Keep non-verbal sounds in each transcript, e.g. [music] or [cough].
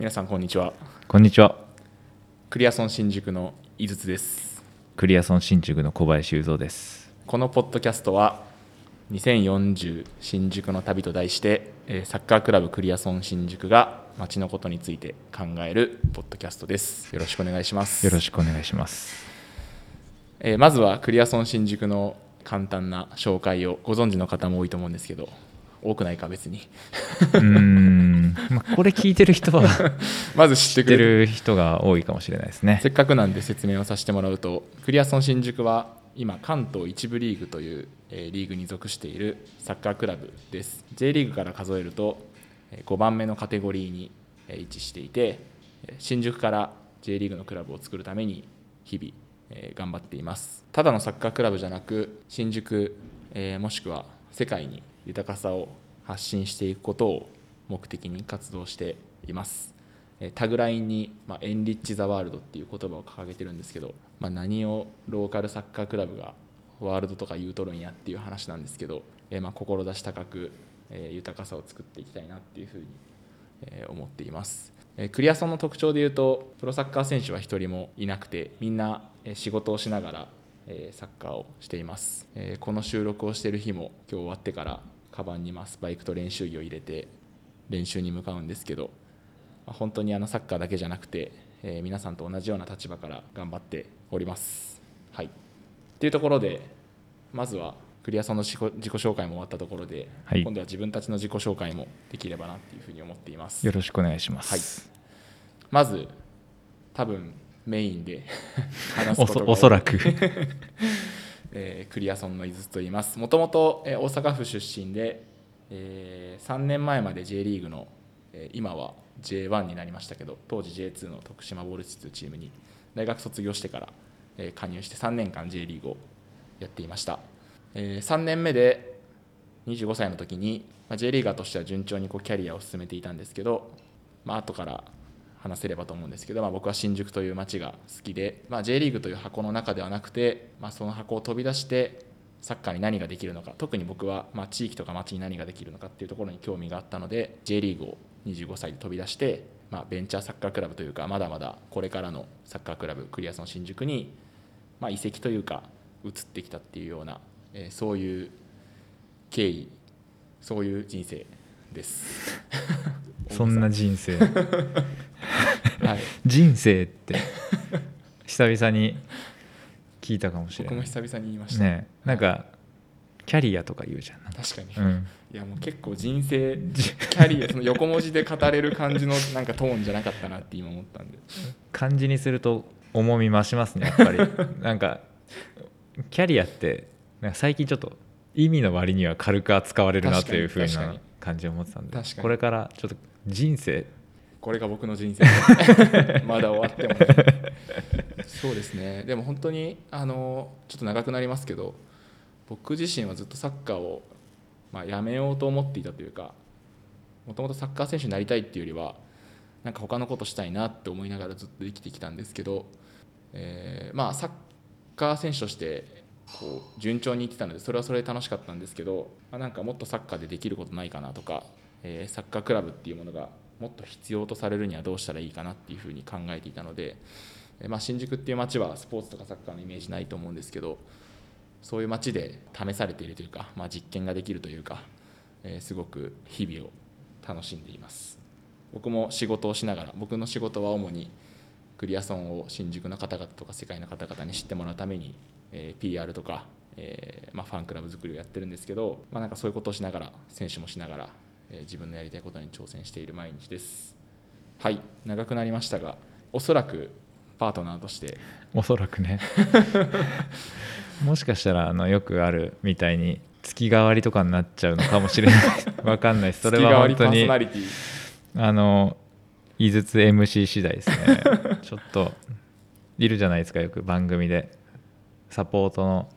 皆さんこんにちは。こんにちは。クリアソン新宿の井筒です。クリアソン新宿の小林雄三です。このポッドキャストは2040新宿の旅と題してえーサッカークラブクリアソン新宿が街のことについて考えるポッドキャストです。よろしくお願いします。よろしくお願いします。えーまずはクリアソン新宿の簡単な紹介をご存知の方も多いと思うんですけど多くないか別に。うーん、まあ、これ聞いてる人は [laughs] まず知ってくれる。る人が多いかもしれないですね。せっかくなんで説明をさせてもらうとクリアソン新宿は今関東一部リーグという、えーリーグに属しているサッカークラブです。J リーグから数えるとえー5番目のカテゴリーにえー位置していてえー新宿から J リーグのクラブを作るために日々えー頑張っています。ただのサッカークラブじゃなく新宿えーもしくは世界に豊かさを発信していくことを目的に活動しています。タグラインに、まあ、エンリッチ・ザ・ワールドっていう言葉を掲げてるんですけど、まあ、何をローカルサッカークラブがワールドとか言うとるんやっていう話なんですけど、えーまあ、志高く、えー豊かさを作っていきたいなっていうふうに、えー思っています、えークリアソンの特徴でいうとプロサッカー選手は一人もいなくてみんな仕事をしながら、えーサッカーをしています、えーこの収録をしてる日も今日終わってからカバンにまあスパイクと練習着を入れて練習に向かうんですけどまあ本当にあのサッカーだけじゃなくて、えー皆さんと同じような立場から頑張っております。はい、っていうところでまずはクリアソンの自己紹介も終わったところで、はい。今度は自分たちの自己紹介もできればなっていうふうに思っています。よ。ろしくお願いします、まず多分メインで [laughs] 話すことおそらく [laughs] えークリアソンの井筒と言います。もともと大阪府出身で、え3年前まで J リーグの、えー今は J1 になりましたけど当時 J2 の徳島ボルチというチームに大学卒業してから、えー加入して3年間 J リーグをやっていました、え3年目で25歳の時に、まあ、J リーガーとしては順調にこうキャリアを進めていたんですけど、まあ後から話せればと思うんですけど、まあ、僕は新宿という街が好きで、まあ、J リーグという箱の中ではなくて、まあ、その箱を飛び出してサッカーに何ができるのか特に僕はま地域とか街に何ができるのかっていうところに興味があったので J リーグを25歳で飛び出して、まあ、ベンチャーサッカークラブというかまだまだこれからのサッカークラブクリアソン新宿に、移籍というか移ってきたっていうような、えーそういう経緯そういう人生です。[laughs] そんな人生。[laughs] はい。人生って。久々に聞いたかもしれない。僕も久々に言いました、ね。なんかキャリアとか言うじゃん。確かに、うん。いやもう結構人生キャリアその横文字で語れる感じのなんかトーンじゃなかったなって今思ったんで。漢字にすると重み増しますねやっぱり。[laughs] なんかキャリアってなんか最近ちょっと意味の割には軽く扱われるなというふうな感じを持ってたんで確かに。これからちょっと人生。これが僕の人生。[laughs] まだ終わってもそうですね。でも本当にあのちょっと長くなりますけど僕自身はずっとサッカーを、まあ、やめようと思っていたというかもともとサッカー選手になりたいっていうよりはなんか他のことしたいなって思いながらずっと生きてきたんですけど、えーまあサッカー選手としてこう順調にいってたのでそれはそれで楽しかったんですけど、まあ、なんかもっとサッカーでできることないかなとか、えサッカークラブっていうものがもっと必要とされるにはどうしたらいいかなっていうふうに考えていたので、えまあ、新宿っていう街はスポーツとかサッカーのイメージないと思うんですけどそういう街で試されているというか、まあ、実験ができるというか、えーすごく日々を楽しんでいます。僕も仕事をしながら僕の仕事は主にクリアソンを新宿の方々とか世界の方々に知ってもらうために、えー PR とか、えーまあ、ファンクラブ作りをやってるんですけど、まあ、なんかそういうことをしながら選手もしながら、えー自分のやりたいことに挑戦している毎日です。はい長くなりましたがおそらくパートナーとして。おそらくね。[laughs] もしかしたらあのよくあるみたいに月替わりとかになっちゃうのかもしれない。[laughs] わかんない。それは本当にあの井筒 MC 次第ですね。[laughs] ちょっといるじゃないですかよく。番組で。サポートの、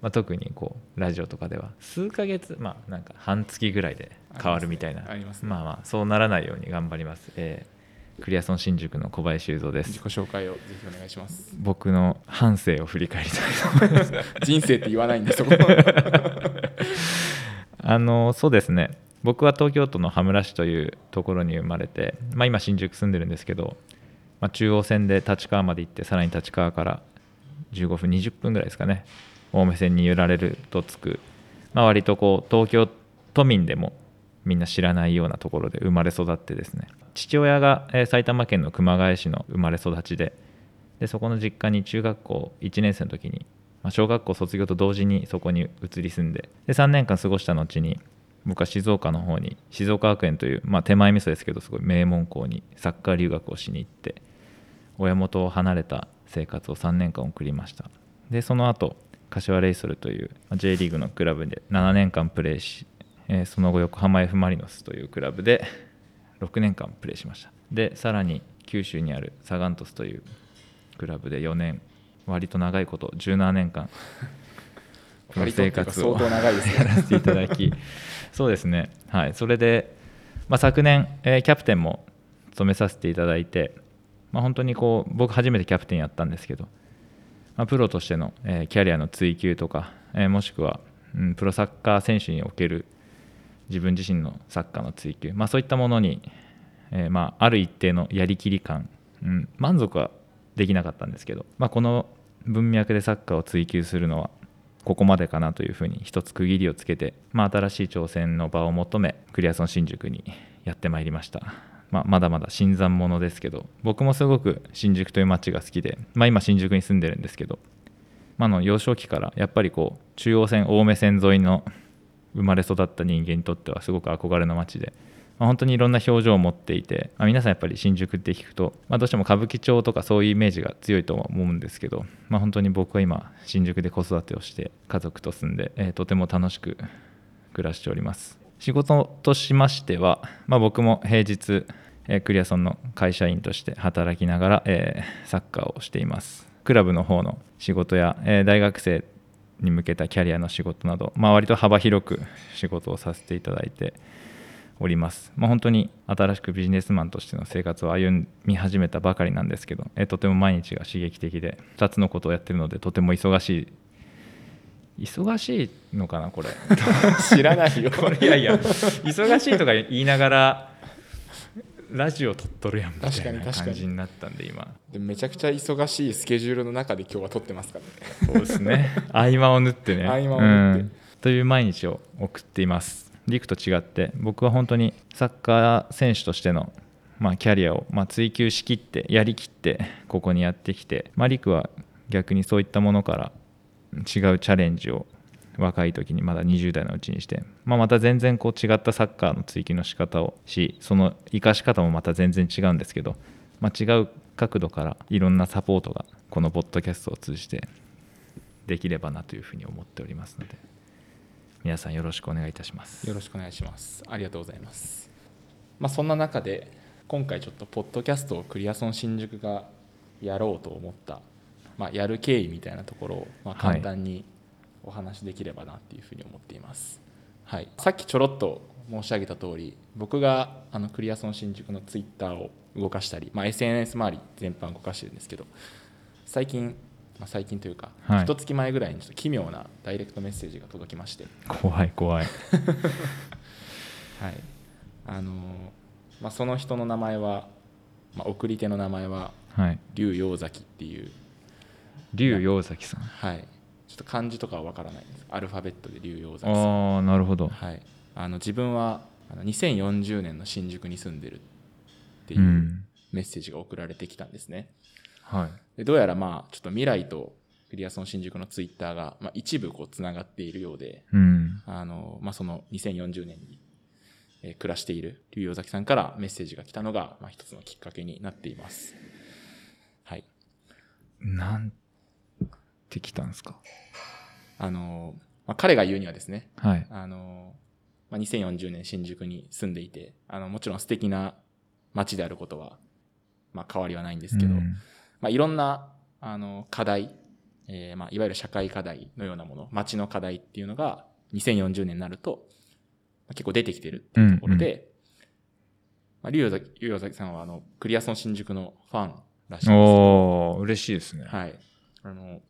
まあ、特にこうラジオとかでは。数ヶ月まあなんか半月ぐらいで変わるみたいな。ありますね。まあまあそうならないように頑張ります、えークリアソン新宿の小林雄三です。自己紹介をぜひお願いします。僕の半生を振り返りたいと思います。[laughs] 人生って言わないんでそこ。[laughs] あのそうですね。僕は東京都の羽村市というところに生まれて、まあ、今新宿住んでるんですけど、まあ、中央線で立川まで行ってさらに立川から15分20分ぐらいですかね。青梅線に揺られると着く、まあ、割とこう東京都民でもみんな知らないようなところで生まれ育ってですね。父親が、埼玉県の熊谷市の生まれ育ちででそこの実家に中学校1年生の時に、まあ、小学校卒業と同時にそこに移り住んでで3年間過ごした後に僕は静岡の方に静岡学園という、まあ、手前味噌ですけどすごい名門校にサッカー留学をしに行って親元を離れた生活を3年間送りました。でその後柏レイソルという J リーグのクラブで7年間プレーし、えーその後横浜 F・ マリノスというクラブで6年間プレーしました。でさらに九州にあるサガン鳥栖というクラブで4年割と長いこと17年間 [laughs] プロ生活をやらせていただき [laughs] そうですね。はい。それで、まあ、昨年、えーキャプテンも務めさせていただいて、まあ、本当にこう僕初めてキャプテンやったんですけど、まあ、プロとしての、えーキャリアの追求とか、えーもしくは、うん、プロサッカー選手における自分自身のサッカーの追求、まあ、そういったものに、えーまあ、ある一定のやりきり感、うん、満足はできなかったんですけど、まあ、この文脈でサッカーを追求するのはここまでかなというふうに一つ区切りをつけて、まあ、新しい挑戦の場を求めクリアソン新宿にやってまいりました、まあ、まだまだ新参者ですけど僕もすごく新宿という街が好きで、まあ、今新宿に住んでるんですけど、まあ、の幼少期からやっぱりこう中央線青梅線沿いの生まれ育った人間にとってはすごく憧れの街で、まあ、本当にいろんな表情を持っていて、まあ、皆さんやっぱり新宿って聞くと、まあ、どうしても歌舞伎町とかそういうイメージが強いとは思うんですけど、まあ、本当に僕は今新宿で子育てをして家族と住んで、えーとても楽しく暮らしております。仕事としましては、まあ、僕も平日、えークリアソンの会社員として働きながら、えーサッカーをしています。クラブの方の仕事や、えー大学生に向けたキャリアの仕事など、まあ、割と幅広く仕事をさせていただいております、まあ、本当に新しくビジネスマンとしての生活を歩み始めたばかりなんですけど、えーとても毎日が刺激的で2つのことをやってるのでとても忙しい。忙しいのかなこれ。[laughs] 知らないよ。[laughs] これいやいや忙しいとか言いながらラジオ撮っとるやんみたいな確かに確かに。感じになったんで今。でもめちゃくちゃ忙しいスケジュールの中で今日は撮ってますからね。そうですね。[laughs] 合間を縫ってね。合間を縫って。うん。という毎日を送っています。リクと違って。僕は本当にサッカー選手としての、まあ、キャリアを、まあ、追求しきってやりきってここにやってきて、まあ、リクは逆にそういったものから違うチャレンジを若い時にまだ20代のうちにして、まあ、また全然こう違ったサッカーの追求の仕方をしその生かし方もまた全然違うんですけど、まあ、違う角度からいろんなサポートがこのポッドキャストを通じてできればなというふうに思っておりますので皆さんよろしくお願いいたします。よろしくお願いします。ありがとうございます。まあそんな中で今回ちょっとポッドキャストをクリアソン新宿がやろうと思った、まあ、やる経緯みたいなところをまあ簡単にお話しできればなっていうふうに思っています、はい、さっきちょろっと申し上げた通り僕があのクリアソン新宿のツイッターを動かしたり、まあ、SNS 周り全般動かしてるんですけど最近、まあ、最近というか、はい。一月前ぐらいにちょっと奇妙なダイレクトメッセージが届きまして。怖い怖い。[laughs] はい。あのーまあ、その人の名前は、まあ、送り手の名前ははい。龍陽崎っていう、龍陽崎さん。はい、ちょっと漢字とかは分からないんです。アルファベットで龍陽崎さん、ああなるほど。はい、あの自分はあの2040年の新宿に住んでるっていううん。メッセージが送られてきたんですね。はい。でどうやらまあちょっと未来とクリアソン新宿のツイッターが、まあ、一部こうつながっているようでうん。あの、まあ、その2040年に、えー暮らしている龍陽崎さんからメッセージが来たのが、まあ、一つのきっかけになっています。はい。なんてきたんですか？あの、まあ、彼が言うにはですね、はい。あの、まあ、2040年新宿に住んでいて、あの、もちろん素敵な街であることは、まあ、変わりはないんですけど、うん。まあ、いろんな、あの、課題、えーまあ、いわゆる社会課題のようなもの、街の課題っていうのが、2040年になると、まあ結構出てきてるっていうところで、まあ、龍陽崎龍陽崎さんは、あの、クリアソン新宿のファンらしいんです。おお嬉しいですね。はい。あの、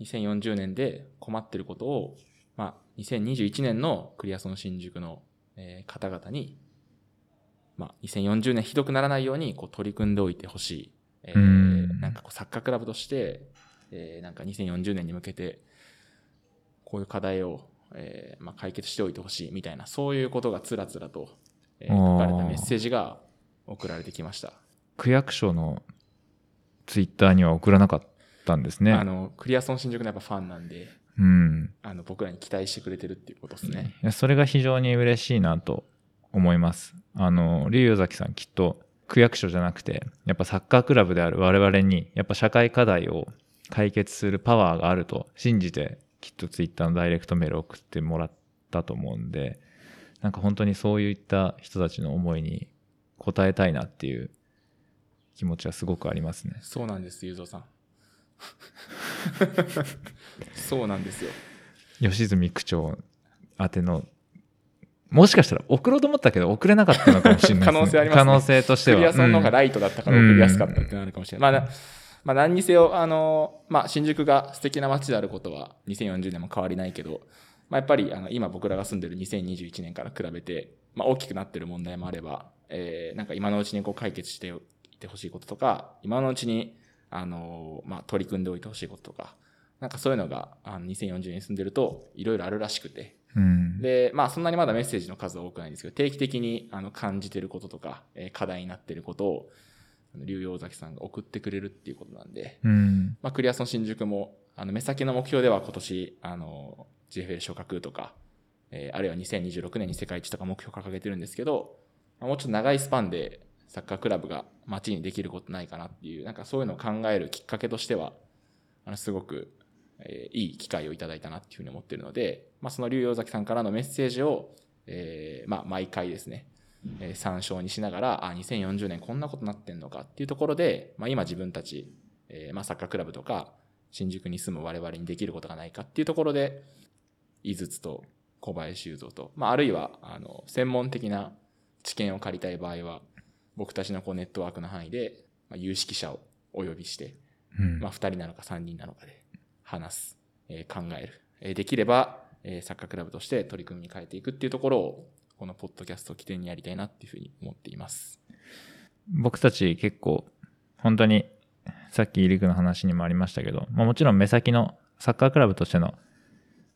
2040年で困ってることを、まあ、2021年のクリアソン新宿のえー方々に、まあ、2040年ひどくならないようにこう取り組んでおいてほしい。えーうんなんかこうサッカークラブとして、えーなんか2040年に向けて、こういう課題を、えーまあ、解決しておいてほしいみたいな、そういうことがつらつらと、えー書かれたメッセージが送られてきました。区役所のツイッターには送らなかったんですね。あの、クリアソン新宿のやっぱファンなんで、うん。あの、僕らに期待してくれてるっていうことですね。いやそれが非常に嬉しいなと思います。あの、龍洋崎さんきっと区役所じゃなくて、やっぱサッカークラブである我々に、やっぱ社会課題を解決するパワーがあると信じて、きっとツイッターのダイレクトメールを送ってもらったと思うんで、なんか本当にそういった人たちの思いに応えたいなっていう気持ちはすごくありますね。そうなんです、ゆうぞうさん。そうなんですよ。吉住区長宛ての、もしかしたら送ろうと思ったけど送れなかったのかもしれないね。可能性ありますね可能性としては。クリアソンの方がうんライトだったから送りやすかったってなるかもしれない。まあな、まあ何にせよ、あの、まあ新宿が素敵な街であることは2040年も変わりないけど、まあやっぱりあの今僕らが住んでる2021年から比べて、まあ大きくなってる問題もあれば、えー、なんか今のうちにこう解決していてほしいこととか、今のうちに、あの、まあ取り組んでおいてほしいこととか、なんかそういうのがあの2040年に住んでるといろいろあるらしくて、うん。で、まあそんなにまだメッセージの数は多くないんですけど、定期的にあの感じてることとか、えー課題になってることを、竜陽崎さんが送ってくれるっていうことなんで、うん。まあクリアソン新宿も、あの目先の目標では今年、あの、GFL 昇格とか、えーあるいは2026年に世界一とか目標掲げてるんですけど、まあもうちょっと長いスパンでサッカークラブが街にできることないかなっていう、なんかそういうのを考えるきっかけとしては、あの、すごく、えーいい機会をいただいたなっていうふうに思ってるので、まあ、その竜陽崎さんからのメッセージを、えーまあ、毎回ですね、えー参照にしながら、あ、2040年こんなことなってんのかっていうところで、まあ、今自分たち、えーまあ、サッカークラブとか、新宿に住む我々にできることがないかっていうところで、井筒と小林雄三と、まあ、あるいは、あの、専門的な知見を借りたい場合は、僕たちのこうネットワークの範囲で、まあ、有識者をお呼びして、うんまあ、2人なのか3人なのかで話す、えー考える、えーできれば、えーサッカークラブとして取り組みに変えていくっていうところを、このポッドキャストを起点にやりたいなっていうふうに思っています。僕たち結構、本当に、さっきリクの話にもありましたけど、まあ、もちろん目先のサッカークラブとしての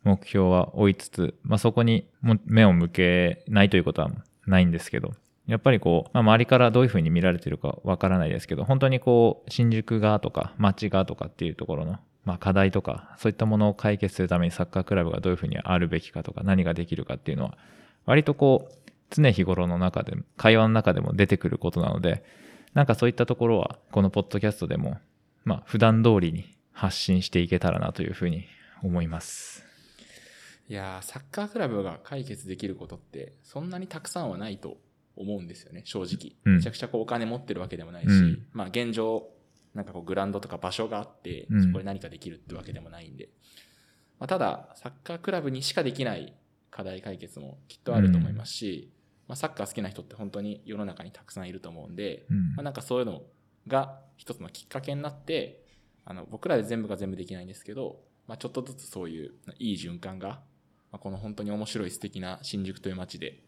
目標は追いつつ、まあ、そこにも目を向けないということはないんですけど、やっぱりこう、まあ、周りからどういうふうに見られてるかわからないですけど、本当にこう、新宿側とか街側とかっていうところの、まあ、課題とか、そういったものを解決するためにサッカークラブがどういうふうにあるべきかとか、何ができるかっていうのは、割とこう、常日頃の中で、会話の中でも出てくることなので、なんかそういったところは、このポッドキャストでも、まあ、普段通りに発信していけたらなというふうに思います。いや、サッカークラブが解決できることって、そんなにたくさんはないと思うんですよね、正直。うん。めちゃくちゃこうお金持ってるわけでもないし、うん。まあ現状、なんかこうグラウンドとか場所があって、うん。そこで何かできるってわけでもないんで。まあ、ただ、サッカークラブにしかできない課題解決もきっとあると思いますし、まあ、サッカー好きな人って本当に世の中にたくさんいると思うんで、うん。まあ、なんかそういうのが一つのきっかけになって、あの、僕らで全部が全部できないんですけど、まあ、ちょっとずつそういういい循環が、まあ、この本当に面白い素敵な新宿という街で、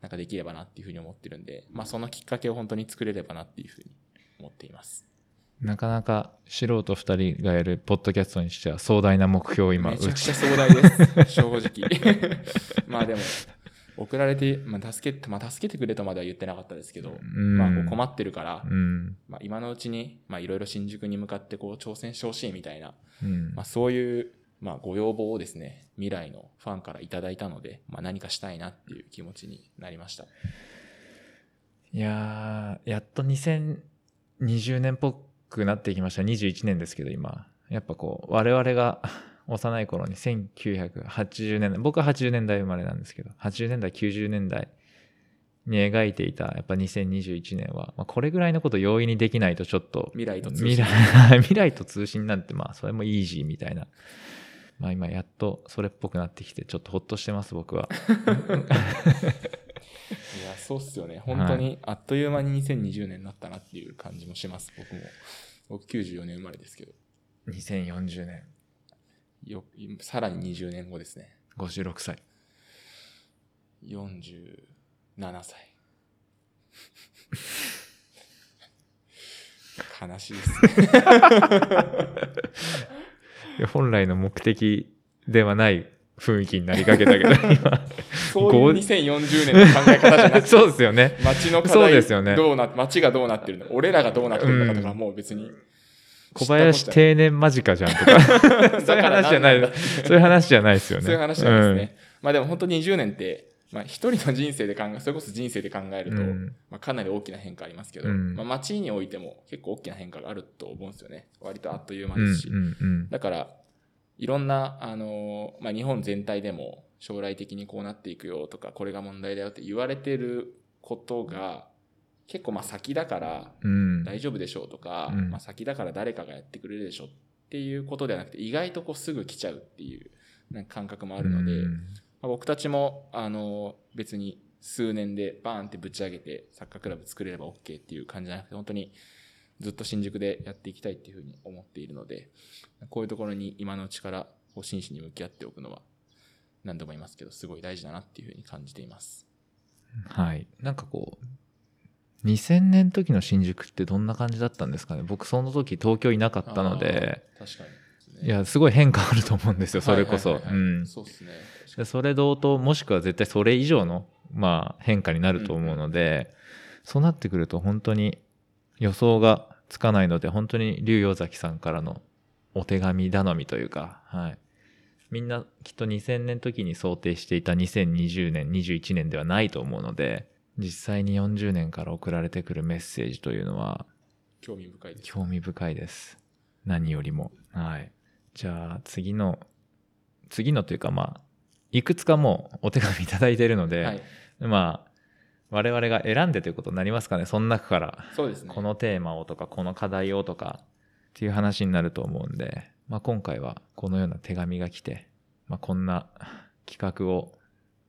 なんかできればなっていうふうに思ってるんで、まあ、そのきっかけを本当に作れればなっていうふうに思っています。なかなか素人2人がやるポッドキャストにしては壮大な目標を今めちゃくちゃ壮大です。正直。[laughs] まあでも、送られて、まあ、助けて、まあ、助けてくれとまでは言ってなかったですけど、うんまあ、こう困ってるから、うんまあ、今のうちに、まあ、いろいろ新宿に向かってこう挑戦してほしいみたいな、うんまあ、そういう、まあ、ご要望をですね、未来のファンからいただいたので、まあ、何かしたいなっていう気持ちになりました。いやーやっと2020年っぽくなってきました。21年ですけど今。やっぱこう我々が [laughs] 幼い頃に1980年代僕は80年代生まれなんですけど80年代90年代に描いていたやっぱ2021年は、まあ、これぐらいのこと容易にできないとちょっと未来と通信。未来 [laughs] 未来と通信なんてまあそれもイージーみたいなまあ今やっとそれっぽくなってきてちょっとほっとしてます僕は。[laughs] いや、そうっすよね。本当に、あっという間に2020年になったなっていう感じもします、僕も。僕94年生まれですけど、2040年。よさらに20年後ですね。56歳。47歳。[laughs] 悲しいですね [laughs] 本来の目的ではない雰囲気になりかけたけど [laughs] 今。そういう2040年の考え方じゃなくてそうですよね。街の課そう題ですよね。どうな街がどうなってるの？俺らがどうなってるのかとか、うん。もう別に小林定年間近じゃんとか。た [laughs] そういう話じゃない。そういう話じゃないですよね。そういう話なんですね、まあでも本当に20年ってまあ一人の人生で考えそれこそ人生で考えると、うん。まあ、かなり大きな変化ありますけど、うん。まあ、街においても結構大きな変化があると思うんですよね。割とあっという間うんですし、うんうん。だからいろんな、あのーまあ、日本全体でも将来的にこうなっていくよとかこれが問題だよって言われてることが結構まあ先だからうん。大丈夫でしょうとか、うん。まあ、先だから誰かがやってくれるでしょっていうことではなくて意外とこうすぐ来ちゃうっていうなんか感覚もあるので、うんまあ、僕たちもあの別に数年でバーンってぶち上げてサッカークラブ作れれば OK っていう感じじゃなくて本当にずっと新宿でやっていきたいっていうふうに思っているのでこういうところに今のうちからこう真摯に向き合っておくのは何度も言いますけどすごい大事だなっていうふうに感じています。はい。なんかこう2000年時の新宿ってどんな感じだったんですかね？僕その時東京いなかったので。確かに、いやすごい変化あると思うんですよそれこそ。そうですね。でそれ同等もしくは絶対それ以上の、まあ、変化になると思うので、そうなってくると本当に予想がつかないので本当に龍洋崎さんからのお手紙頼みというか、はい、みんなきっと2000年時に想定していた2020年21年ではないと思うので実際に40年から送られてくるメッセージというのは興味深いです。興味深いです。何よりも。はいじゃあ次の次のというかまあいくつかもうお手紙いただいているので、はい、まあ我々が選んでということになりますかねその中から。そうですね。このテーマをとかこの課題をとかっていう話になると思うんで、まあ、今回はこのような手紙が来て、まあ、こんな企画を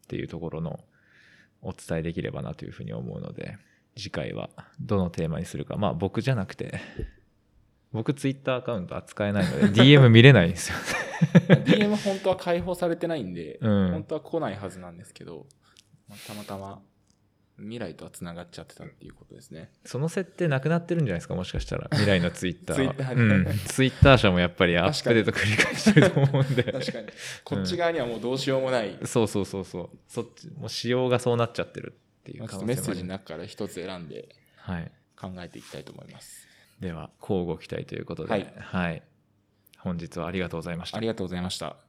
っていうところのお伝えできればなというふうに思うので次回はどのテーマにするか。まあ僕じゃなくて僕ツイッターアカウント扱えないので DM 見れないんですよ。[laughs] DM 本当は開放されてないんで、うん。本当は来ないはずなんですけど、まあたまたま未来とは繋がっちゃってたっていうことですね。その設定なくなってるんじゃないですかもしかしたら。[laughs] 未来のツイッターは。Twitter うん、ツイッター社もやっぱりアップデート繰り返してると思うんで。[laughs] 確かに。こっち側にはもうどうしようもない、そうそうそうそう。そっちもう仕様がそうなっちゃってるっていうまあメッセージの中から一つ選んではい。考えていきたいと思います。では交互期待ということで。はい。はい、本日はありがとうございました。ありがとうございました。